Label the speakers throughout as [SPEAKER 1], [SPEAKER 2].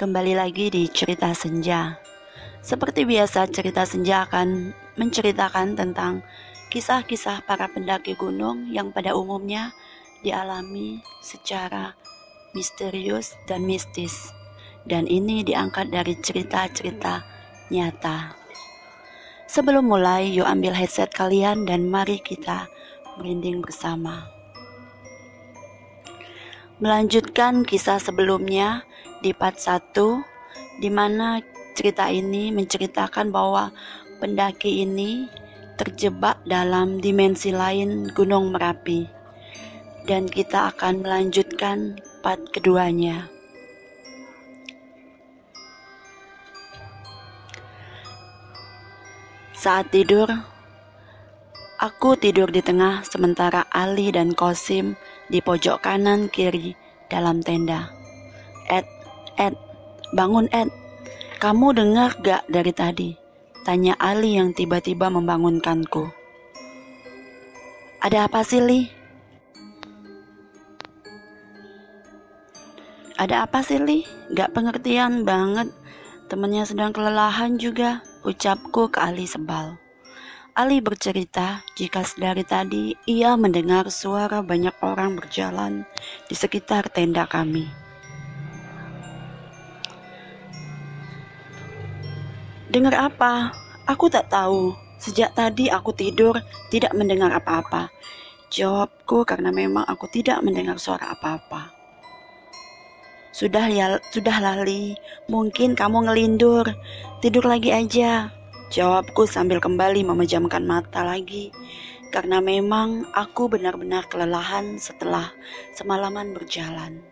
[SPEAKER 1] Kembali lagi di cerita senja. Seperti biasa, cerita senja akan menceritakan tentang kisah-kisah para pendaki gunung yang pada umumnya dialami secara misterius dan mistis. Dan ini diangkat dari cerita-cerita nyata. Sebelum mulai, yuk ambil headset kalian dan mari kita merinding bersama. Melanjutkan kisah sebelumnya di part 1 di mana cerita ini menceritakan bahwa pendaki ini terjebak dalam dimensi lain Gunung Merapi. Dan kita akan melanjutkan part keduanya. Saat tidur, aku tidur di tengah sementara Ali dan Kosim di pojok kanan kiri dalam tenda. Ed, bangun Ed. Kamu dengar gak dari tadi? Tanya Ali yang tiba-tiba membangunkanku. Ada apa sih, Li? Ada apa sih, Li? Gak pengertian banget. Temennya sedang kelelahan juga, ucapku ke Ali sebal. Ali bercerita jika dari tadi ia mendengar suara banyak orang berjalan di sekitar tenda kami. Dengar apa? Aku tak tahu. Sejak tadi aku tidur tidak mendengar apa-apa. Jawabku karena memang aku tidak mendengar suara apa-apa. Sudah ya, sudah lali. Mungkin kamu ngelindur. Tidur lagi aja. Jawabku sambil kembali memejamkan mata lagi. Karena memang aku benar-benar kelelahan setelah semalaman berjalan.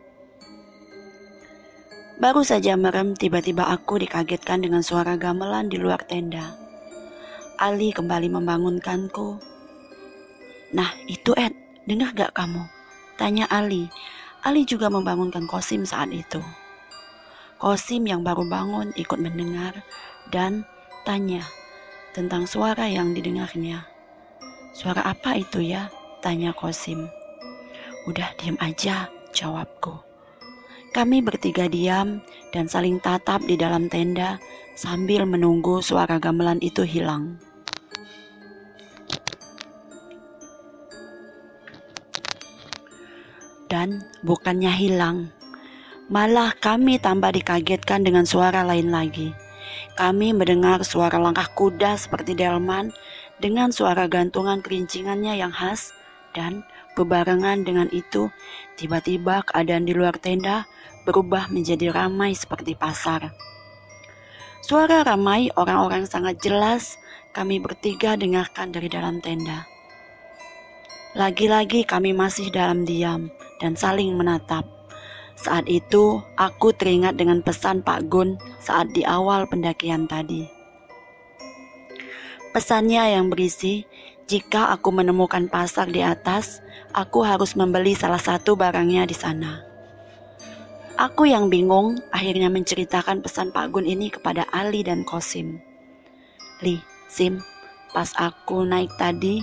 [SPEAKER 1] Baru saja merem, tiba-tiba aku dikagetkan dengan suara gamelan di luar tenda. Ali kembali membangunkanku. Nah, itu Ed, dengar gak kamu? Tanya Ali. Ali juga membangunkan Kosim saat itu. Kosim yang baru bangun ikut mendengar dan tanya tentang suara yang didengarnya. Suara apa itu ya? Tanya Kosim. Udah diam aja, jawabku. Kami bertiga diam dan saling tatap di dalam tenda sambil menunggu suara gamelan itu hilang. Dan bukannya hilang, malah kami tambah dikagetkan dengan suara lain lagi. Kami mendengar suara langkah kuda seperti delman dengan suara gantungan kerincingannya yang khas dan Bebarengan dengan itu, tiba-tiba keadaan di luar tenda berubah menjadi ramai seperti pasar. Suara ramai orang-orang sangat jelas kami bertiga dengarkan dari dalam tenda. Lagi-lagi kami masih dalam diam dan saling menatap. Saat itu, aku teringat dengan pesan Pak Gun saat di awal pendakian tadi. Pesannya yang berisi, jika aku menemukan pasar di atas, aku harus membeli salah satu barangnya di sana. Aku yang bingung akhirnya menceritakan pesan Pak Gun ini kepada Ali dan Kosim. Li, Sim, pas aku naik tadi,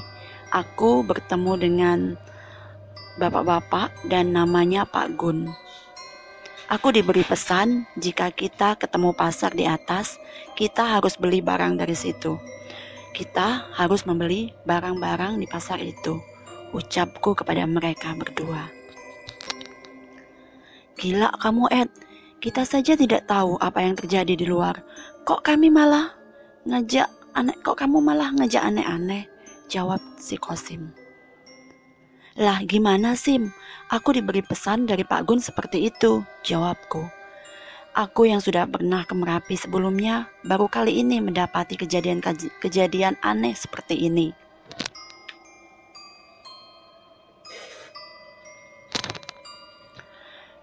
[SPEAKER 1] aku bertemu dengan bapak-bapak dan namanya Pak Gun. Aku diberi pesan jika kita ketemu pasar di atas, kita harus beli barang dari situ. Kita harus membeli barang-barang di pasar itu ucapku kepada mereka berdua. Gila kamu Ed, kita saja tidak tahu apa yang terjadi di luar. Kok kami malah ngajak aneh, kok kamu malah ngajak aneh-aneh? Jawab si Kosim. Lah gimana Sim? Aku diberi pesan dari Pak Gun seperti itu, jawabku. Aku yang sudah pernah ke Merapi sebelumnya, baru kali ini mendapati kejadian-kejadian aneh seperti ini.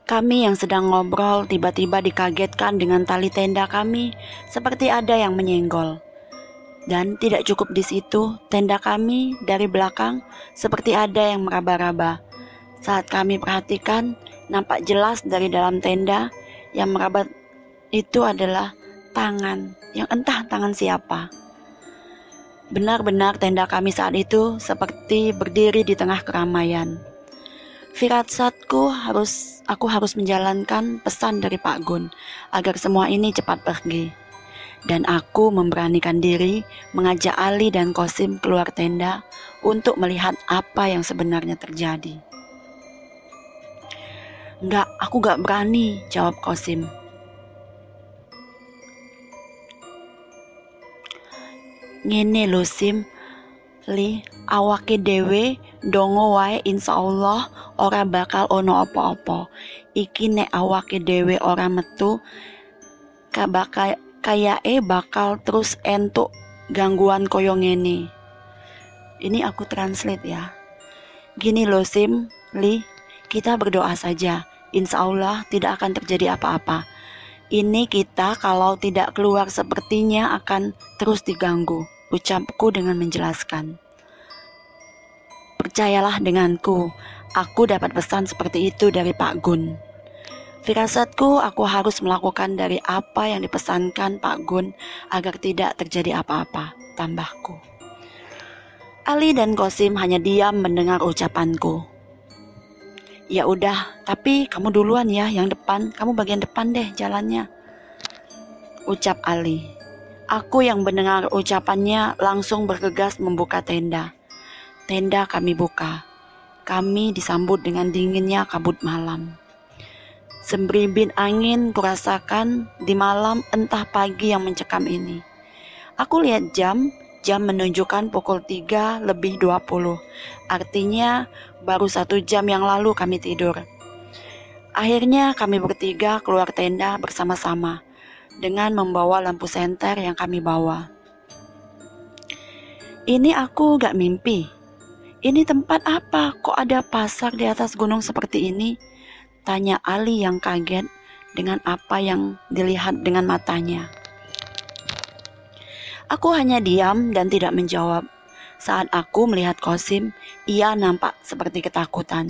[SPEAKER 1] Kami yang sedang ngobrol tiba-tiba dikagetkan dengan tali tenda kami seperti ada yang menyenggol. Dan tidak cukup di situ, tenda kami dari belakang seperti ada yang meraba-raba. Saat kami perhatikan, nampak jelas dari dalam tenda yang merabat itu adalah tangan yang entah tangan siapa. Benar-benar tenda kami saat itu seperti berdiri di tengah keramaian. Firasatku harus aku harus menjalankan pesan dari Pak Gun agar semua ini cepat pergi. Dan aku memberanikan diri mengajak Ali dan Kosim keluar tenda untuk melihat apa yang sebenarnya terjadi. Enggak, aku gak berani, jawab Kosim. Ngene lo Sim, li awake dewe dongo wae insyaallah ora bakal ono apa-apa. Iki nek awake dewe ora metu bakal kayake bakal terus entuk gangguan koyo ngene. Ini aku translate ya. Gini loh Sim, Li, kita berdoa saja. Insya Allah tidak akan terjadi apa-apa. Ini kita kalau tidak keluar sepertinya akan terus diganggu, ucapku dengan menjelaskan. Percayalah denganku, aku dapat pesan seperti itu dari Pak Gun. Firasatku aku harus melakukan dari apa yang dipesankan Pak Gun agar tidak terjadi apa-apa, tambahku. Ali dan Kosim hanya diam mendengar ucapanku. Ya udah, tapi kamu duluan ya yang depan, kamu bagian depan deh jalannya. Ucap Ali. Aku yang mendengar ucapannya langsung bergegas membuka tenda. Tenda kami buka. Kami disambut dengan dinginnya kabut malam. Sembribin angin kurasakan di malam entah pagi yang mencekam ini. Aku lihat jam, jam menunjukkan pukul 3 lebih 20. Artinya baru satu jam yang lalu kami tidur. Akhirnya kami bertiga keluar tenda bersama-sama dengan membawa lampu senter yang kami bawa. Ini aku gak mimpi. Ini tempat apa? Kok ada pasar di atas gunung seperti ini? Tanya Ali yang kaget dengan apa yang dilihat dengan matanya. Aku hanya diam dan tidak menjawab. Saat aku melihat Kosim, ia nampak seperti ketakutan.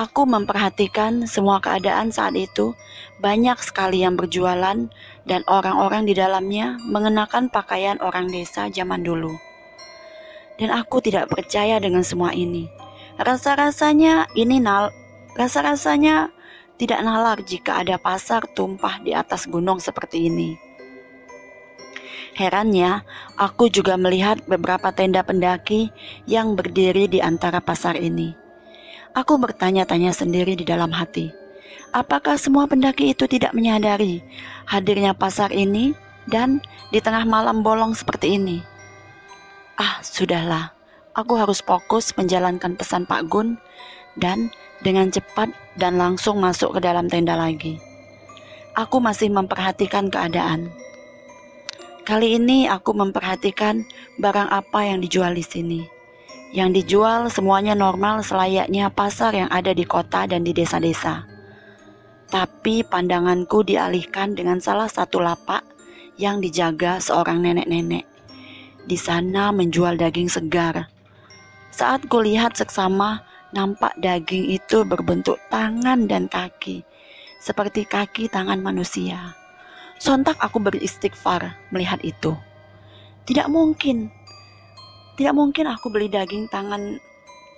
[SPEAKER 1] Aku memperhatikan semua keadaan saat itu. Banyak sekali yang berjualan dan orang-orang di dalamnya mengenakan pakaian orang desa zaman dulu. Dan aku tidak percaya dengan semua ini. Rasa-rasanya ini nal rasa-rasanya tidak nalar jika ada pasar tumpah di atas gunung seperti ini. Herannya, aku juga melihat beberapa tenda pendaki yang berdiri di antara pasar ini. Aku bertanya-tanya sendiri di dalam hati, apakah semua pendaki itu tidak menyadari hadirnya pasar ini dan di tengah malam bolong seperti ini? Ah, sudahlah, aku harus fokus menjalankan pesan Pak Gun dan dengan cepat dan langsung masuk ke dalam tenda lagi. Aku masih memperhatikan keadaan. Kali ini aku memperhatikan barang apa yang dijual di sini. Yang dijual semuanya normal selayaknya pasar yang ada di kota dan di desa-desa. Tapi pandanganku dialihkan dengan salah satu lapak yang dijaga seorang nenek-nenek. Di sana menjual daging segar. Saat kulihat seksama, nampak daging itu berbentuk tangan dan kaki, seperti kaki tangan manusia. Sontak aku beristighfar melihat itu. Tidak mungkin. Tidak mungkin aku beli daging tangan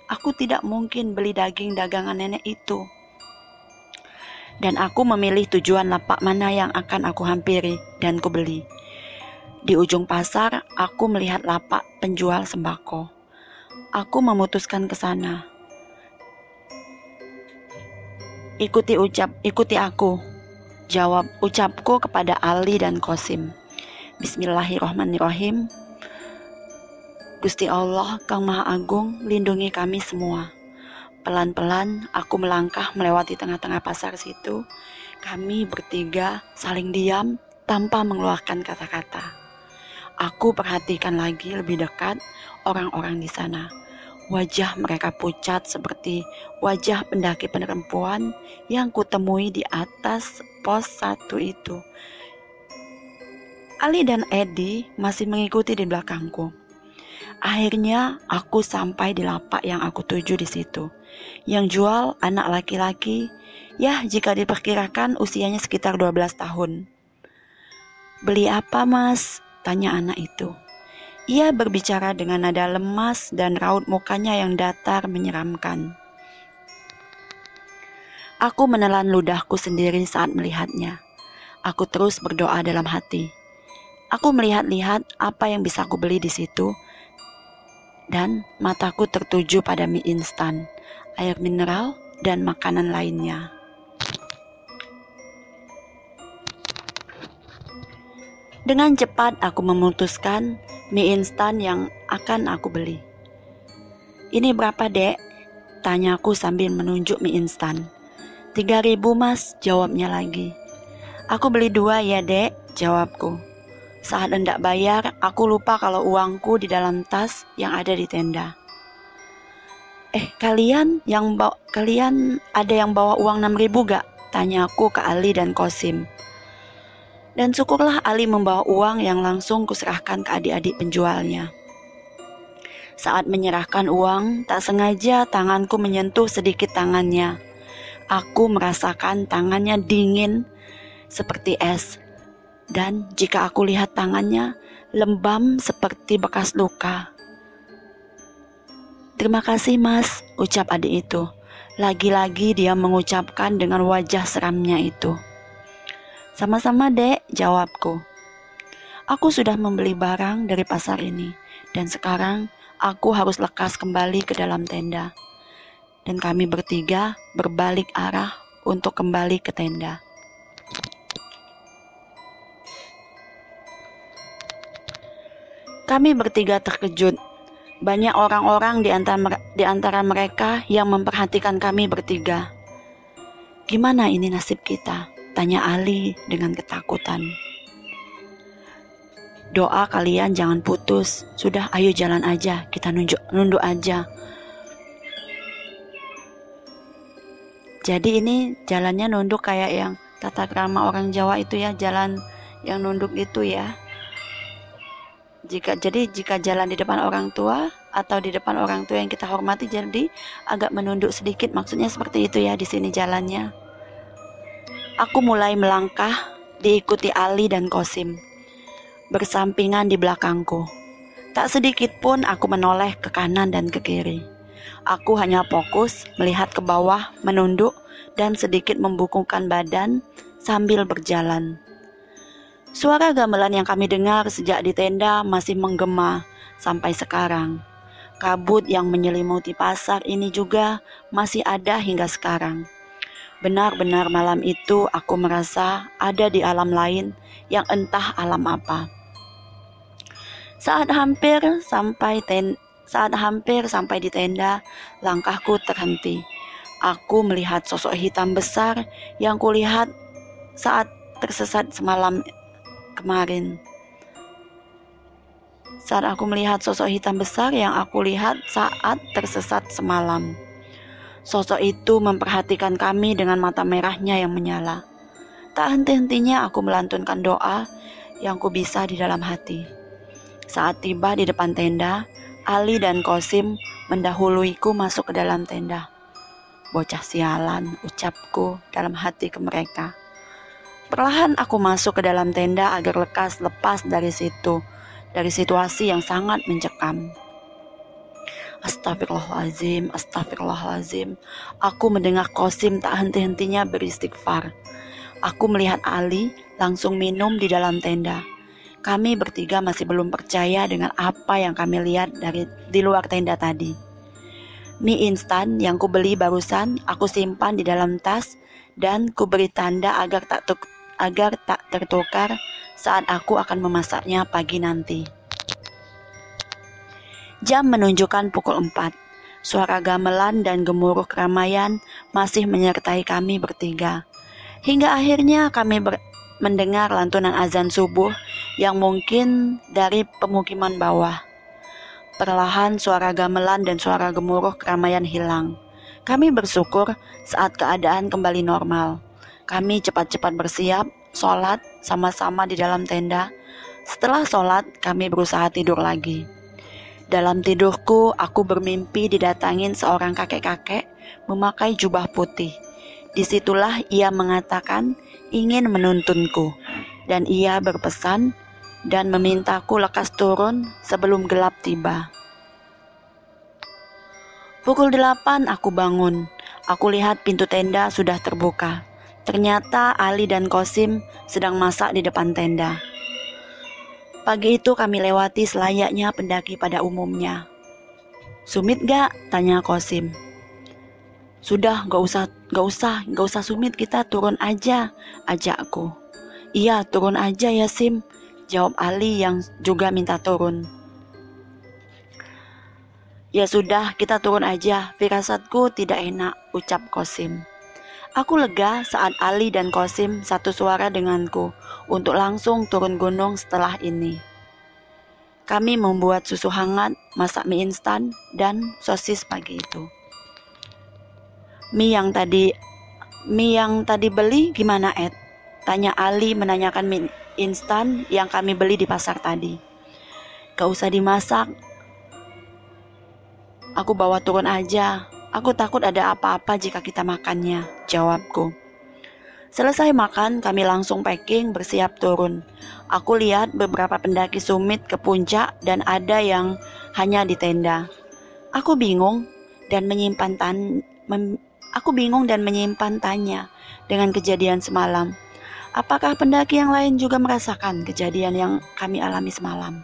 [SPEAKER 1] Aku tidak mungkin beli daging dagangan nenek itu. Dan aku memilih tujuan lapak mana yang akan aku hampiri dan ku beli. Di ujung pasar, aku melihat lapak penjual sembako. Aku memutuskan ke sana. Ikuti ucap, ikuti aku, Jawab ucapku kepada Ali dan Kosim. Bismillahirrahmanirrahim. Gusti Allah, Kang Maha Agung, lindungi kami semua. Pelan-pelan aku melangkah melewati tengah-tengah pasar situ. Kami bertiga saling diam tanpa mengeluarkan kata-kata. Aku perhatikan lagi lebih dekat orang-orang di sana. Wajah mereka pucat seperti wajah pendaki perempuan yang kutemui di atas pos satu itu. Ali dan Eddie masih mengikuti di belakangku. Akhirnya aku sampai di lapak yang aku tuju di situ. Yang jual anak laki-laki, ya jika diperkirakan usianya sekitar 12 tahun. Beli apa mas? Tanya anak itu. Ia berbicara dengan nada lemas dan raut mukanya yang datar menyeramkan. Aku menelan ludahku sendiri saat melihatnya. Aku terus berdoa dalam hati. Aku melihat-lihat apa yang bisa aku beli di situ, dan mataku tertuju pada mie instan, air mineral, dan makanan lainnya. Dengan cepat aku memutuskan mie instan yang akan aku beli. Ini berapa dek? Tanyaku sambil menunjuk mie instan. Tiga ribu mas, jawabnya lagi. Aku beli dua ya dek, jawabku. Saat hendak bayar, aku lupa kalau uangku di dalam tas yang ada di tenda. Eh, kalian yang bawa, kalian ada yang bawa uang 6000 gak? Tanya aku ke Ali dan Kosim. Dan syukurlah Ali membawa uang yang langsung kuserahkan ke adik-adik penjualnya. Saat menyerahkan uang, tak sengaja tanganku menyentuh sedikit tangannya. Aku merasakan tangannya dingin seperti es. Dan jika aku lihat tangannya lembam seperti bekas luka. Terima kasih mas, ucap adik itu. Lagi-lagi dia mengucapkan dengan wajah seramnya itu. Sama-sama dek, jawabku. Aku sudah membeli barang dari pasar ini, dan sekarang aku harus lekas kembali ke dalam tenda. Dan kami bertiga berbalik arah untuk kembali ke tenda. Kami bertiga terkejut. Banyak orang-orang di antara, di antara mereka yang memperhatikan kami bertiga. Gimana ini nasib kita? Tanya Ali dengan ketakutan. Doa kalian jangan putus. Sudah, ayo jalan aja. Kita nunjuk, nunduk aja. Jadi ini jalannya nunduk kayak yang tata krama orang Jawa itu ya, jalan yang nunduk itu ya. Jika jadi jika jalan di depan orang tua atau di depan orang tua yang kita hormati jadi agak menunduk sedikit maksudnya seperti itu ya di sini jalannya. Aku mulai melangkah diikuti Ali dan Kosim bersampingan di belakangku. Tak sedikit pun aku menoleh ke kanan dan ke kiri. Aku hanya fokus melihat ke bawah, menunduk, dan sedikit membukukan badan sambil berjalan. Suara gamelan yang kami dengar sejak di tenda masih menggema sampai sekarang. Kabut yang menyelimuti pasar ini juga masih ada hingga sekarang. Benar-benar malam itu aku merasa ada di alam lain yang entah alam apa. Saat hampir sampai ten saat hampir sampai di tenda, langkahku terhenti. Aku melihat sosok hitam besar yang kulihat saat tersesat semalam kemarin. Saat aku melihat sosok hitam besar yang aku lihat saat tersesat semalam. Sosok itu memperhatikan kami dengan mata merahnya yang menyala. Tak henti-hentinya aku melantunkan doa yang ku bisa di dalam hati. Saat tiba di depan tenda, Ali dan Kosim mendahuluiku masuk ke dalam tenda. Bocah sialan, ucapku dalam hati ke mereka. Perlahan aku masuk ke dalam tenda agar lekas lepas dari situ, dari situasi yang sangat mencekam. Astagfirullahalazim, astagfirullahalazim. Aku mendengar Kosim tak henti-hentinya beristighfar. Aku melihat Ali langsung minum di dalam tenda. Kami bertiga masih belum percaya dengan apa yang kami lihat dari di luar tenda tadi. Mie instan yang kubeli barusan aku simpan di dalam tas dan kuberi tanda agar tak agar tak tertukar saat aku akan memasaknya pagi nanti. Jam menunjukkan pukul 4. Suara gamelan dan gemuruh keramaian masih menyertai kami bertiga. Hingga akhirnya kami ber mendengar lantunan azan subuh yang mungkin dari pemukiman bawah. Perlahan suara gamelan dan suara gemuruh keramaian hilang. Kami bersyukur saat keadaan kembali normal. Kami cepat-cepat bersiap, sholat sama-sama di dalam tenda. Setelah sholat, kami berusaha tidur lagi. Dalam tidurku, aku bermimpi didatangin seorang kakek-kakek memakai jubah putih. Di situlah ia mengatakan ingin menuntunku, dan ia berpesan dan memintaku lekas turun sebelum gelap tiba. Pukul delapan aku bangun. Aku lihat pintu tenda sudah terbuka. Ternyata Ali dan Kosim sedang masak di depan tenda. Pagi itu kami lewati selayaknya pendaki pada umumnya. Sumit gak? Tanya Kosim. Sudah, gak usah, gak usah, gak usah sumit kita turun aja, ajakku. Iya, turun aja ya Sim, jawab Ali yang juga minta turun. Ya sudah, kita turun aja, firasatku tidak enak, ucap Kosim. Aku lega saat Ali dan Kosim satu suara denganku untuk langsung turun gunung setelah ini. Kami membuat susu hangat, masak mie instan, dan sosis pagi itu. Mie yang tadi mie yang tadi beli gimana Ed? Tanya Ali menanyakan mie instan yang kami beli di pasar tadi. Gak usah dimasak. Aku bawa turun aja. Aku takut ada apa-apa jika kita makannya, jawabku. Selesai makan, kami langsung packing bersiap turun. Aku lihat beberapa pendaki sumit ke puncak dan ada yang hanya di tenda. Aku bingung dan menyimpan tan aku bingung dan menyimpan tanya dengan kejadian semalam. Apakah pendaki yang lain juga merasakan kejadian yang kami alami semalam?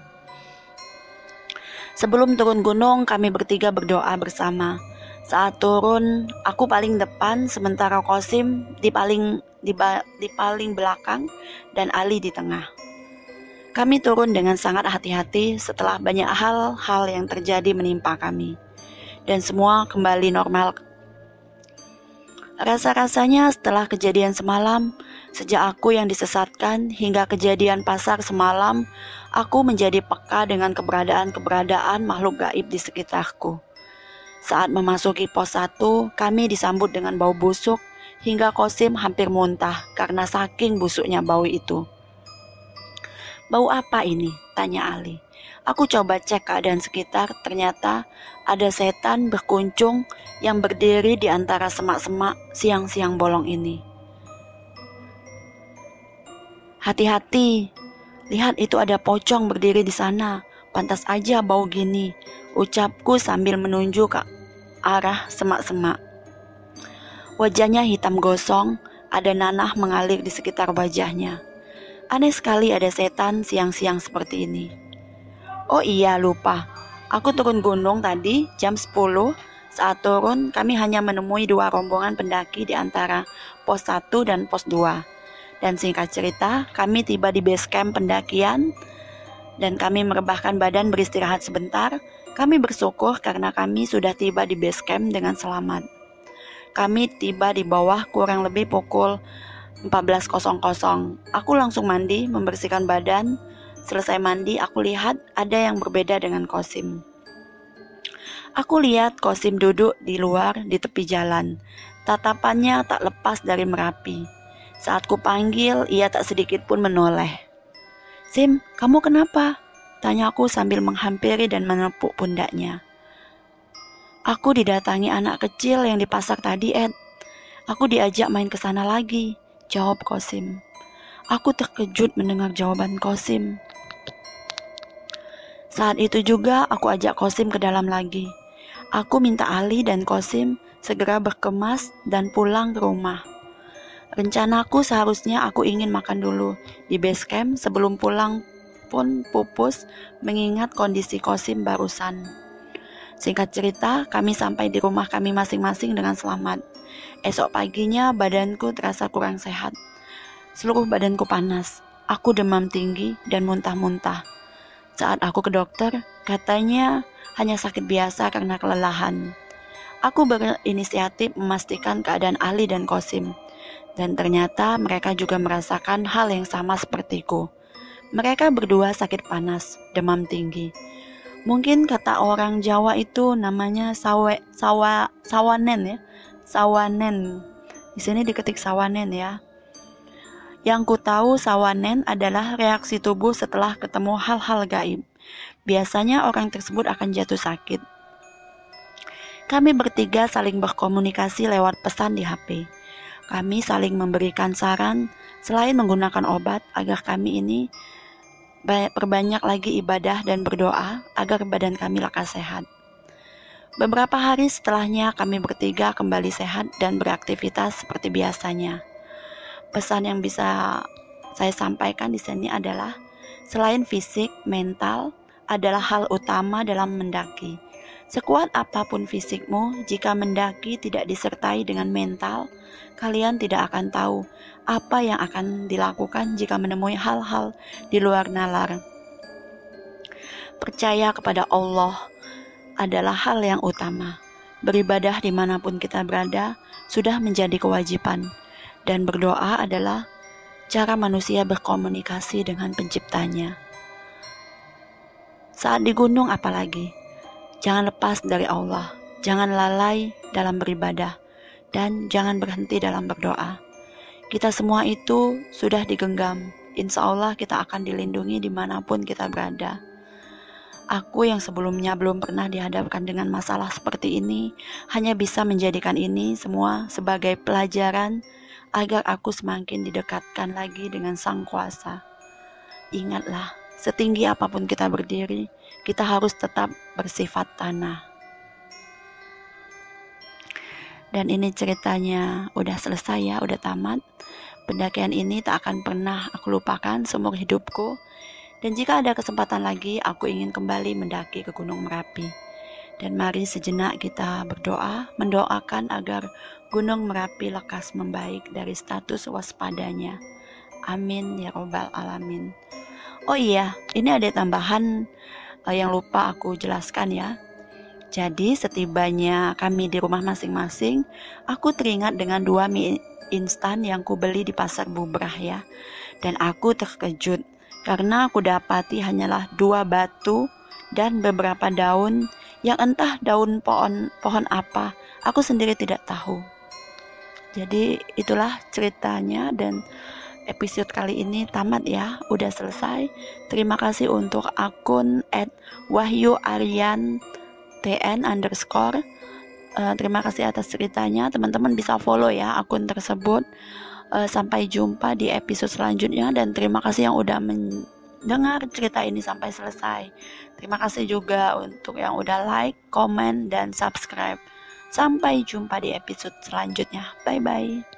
[SPEAKER 1] Sebelum turun gunung, kami bertiga berdoa bersama. Saat turun, aku paling depan, sementara Kosim di paling di, di paling belakang dan Ali di tengah. Kami turun dengan sangat hati-hati setelah banyak hal-hal yang terjadi menimpa kami. Dan semua kembali normal. Rasa-rasanya setelah kejadian semalam, sejak aku yang disesatkan hingga kejadian pasar semalam, aku menjadi peka dengan keberadaan-keberadaan makhluk gaib di sekitarku. Saat memasuki pos 1, kami disambut dengan bau busuk hingga Kosim hampir muntah karena saking busuknya bau itu. Bau apa ini? Tanya Ali. Aku coba cek keadaan sekitar, ternyata ada setan berkuncung yang berdiri di antara semak-semak siang-siang bolong ini. Hati-hati, lihat itu ada pocong berdiri di sana. Pantas aja bau gini, ucapku sambil menunjuk ke arah semak-semak. Wajahnya hitam gosong, ada nanah mengalir di sekitar wajahnya. Aneh sekali ada setan siang-siang seperti ini. Oh iya, lupa. Aku turun gunung tadi jam 10. Saat turun, kami hanya menemui dua rombongan pendaki di antara pos 1 dan pos 2. Dan singkat cerita, kami tiba di base camp pendakian dan kami merebahkan badan beristirahat sebentar. Kami bersyukur karena kami sudah tiba di base camp dengan selamat. Kami tiba di bawah kurang lebih pukul 14.00. Aku langsung mandi, membersihkan badan. Selesai mandi, aku lihat ada yang berbeda dengan Kosim. Aku lihat Kosim duduk di luar di tepi jalan. Tatapannya tak lepas dari Merapi. Saat ku panggil, ia tak sedikit pun menoleh. Sim, kamu kenapa? Tanya aku sambil menghampiri dan menepuk pundaknya. Aku didatangi anak kecil yang di pasar tadi, Ed. Aku diajak main ke sana lagi, jawab Kosim. Aku terkejut mendengar jawaban Kosim. Saat itu juga aku ajak Kosim ke dalam lagi. Aku minta Ali dan Kosim segera berkemas dan pulang ke rumah. Rencanaku seharusnya aku ingin makan dulu di base camp sebelum pulang pun pupus mengingat kondisi Kosim barusan. Singkat cerita, kami sampai di rumah kami masing-masing dengan selamat. Esok paginya badanku terasa kurang sehat. Seluruh badanku panas. Aku demam tinggi dan muntah-muntah. Saat aku ke dokter, katanya hanya sakit biasa karena kelelahan. Aku berinisiatif memastikan keadaan Ali dan Kosim. Dan ternyata mereka juga merasakan hal yang sama sepertiku. Mereka berdua sakit panas, demam tinggi. Mungkin kata orang Jawa itu namanya sawe, sawa, sawanen ya. Sawanen. Di sini diketik sawanen ya. Yang ku tahu sawanen adalah reaksi tubuh setelah ketemu hal-hal gaib. Biasanya orang tersebut akan jatuh sakit. Kami bertiga saling berkomunikasi lewat pesan di HP. Kami saling memberikan saran selain menggunakan obat agar kami ini perbanyak lagi ibadah dan berdoa agar badan kami lekas sehat. Beberapa hari setelahnya kami bertiga kembali sehat dan beraktivitas seperti biasanya. Pesan yang bisa saya sampaikan di sini adalah selain fisik, mental adalah hal utama dalam mendaki. Sekuat apa pun fisikmu, jika mendaki tidak disertai dengan mental, kalian tidak akan tahu apa yang akan dilakukan jika menemui hal-hal di luar nalar. Percaya kepada Allah adalah hal yang utama. Beribadah di mana pun kita berada sudah menjadi kewajiban, dan berdoa adalah cara manusia berkomunikasi dengan Penciptanya. Saat di gunung, apalagi Jangan lepas dari Allah, jangan lalai dalam beribadah, dan jangan berhenti dalam berdoa. Kita semua itu sudah digenggam. Insya Allah kita akan dilindungi di mana pun kita berada. Aku yang sebelumnya belum pernah dihadapkan dengan masalah seperti ini, hanya bisa menjadikan ini semua sebagai pelajaran agar aku semakin didekatkan lagi dengan Sang Kuasa. Ingatlah, setinggi apa pun kita berdiri, kita harus tetap bersifat tanah. Dan ini ceritanya udah selesai ya, udah tamat. Pendakian ini tak akan pernah aku lupakan seumur hidupku. Dan jika ada kesempatan lagi, aku ingin kembali mendaki ke Gunung Merapi. Dan mari sejenak kita berdoa, mendoakan agar Gunung Merapi lekas membaik dari status waspadanya. Amin ya Robbal 'Alamin. Oh iya, ini ada tambahan uh, yang lupa aku jelaskan ya. Jadi setibanya kami di rumah masing-masing, aku teringat dengan dua mie instan yang ku beli di pasar bubrah ya. Dan aku terkejut karena aku dapati hanyalah dua batu dan beberapa daun yang entah daun pohon pohon apa. Aku sendiri tidak tahu. Jadi itulah ceritanya dan episode kali ini tamat ya, udah selesai. Terima kasih untuk akun at Wahyu Aryan TN underscore. Uh, terima kasih atas ceritanya. Teman-teman bisa follow ya akun tersebut. Uh, sampai jumpa di episode selanjutnya dan terima kasih yang udah mendengar cerita ini sampai selesai. Terima kasih juga untuk yang udah like, comment, dan subscribe. Sampai jumpa di episode selanjutnya. Bye bye.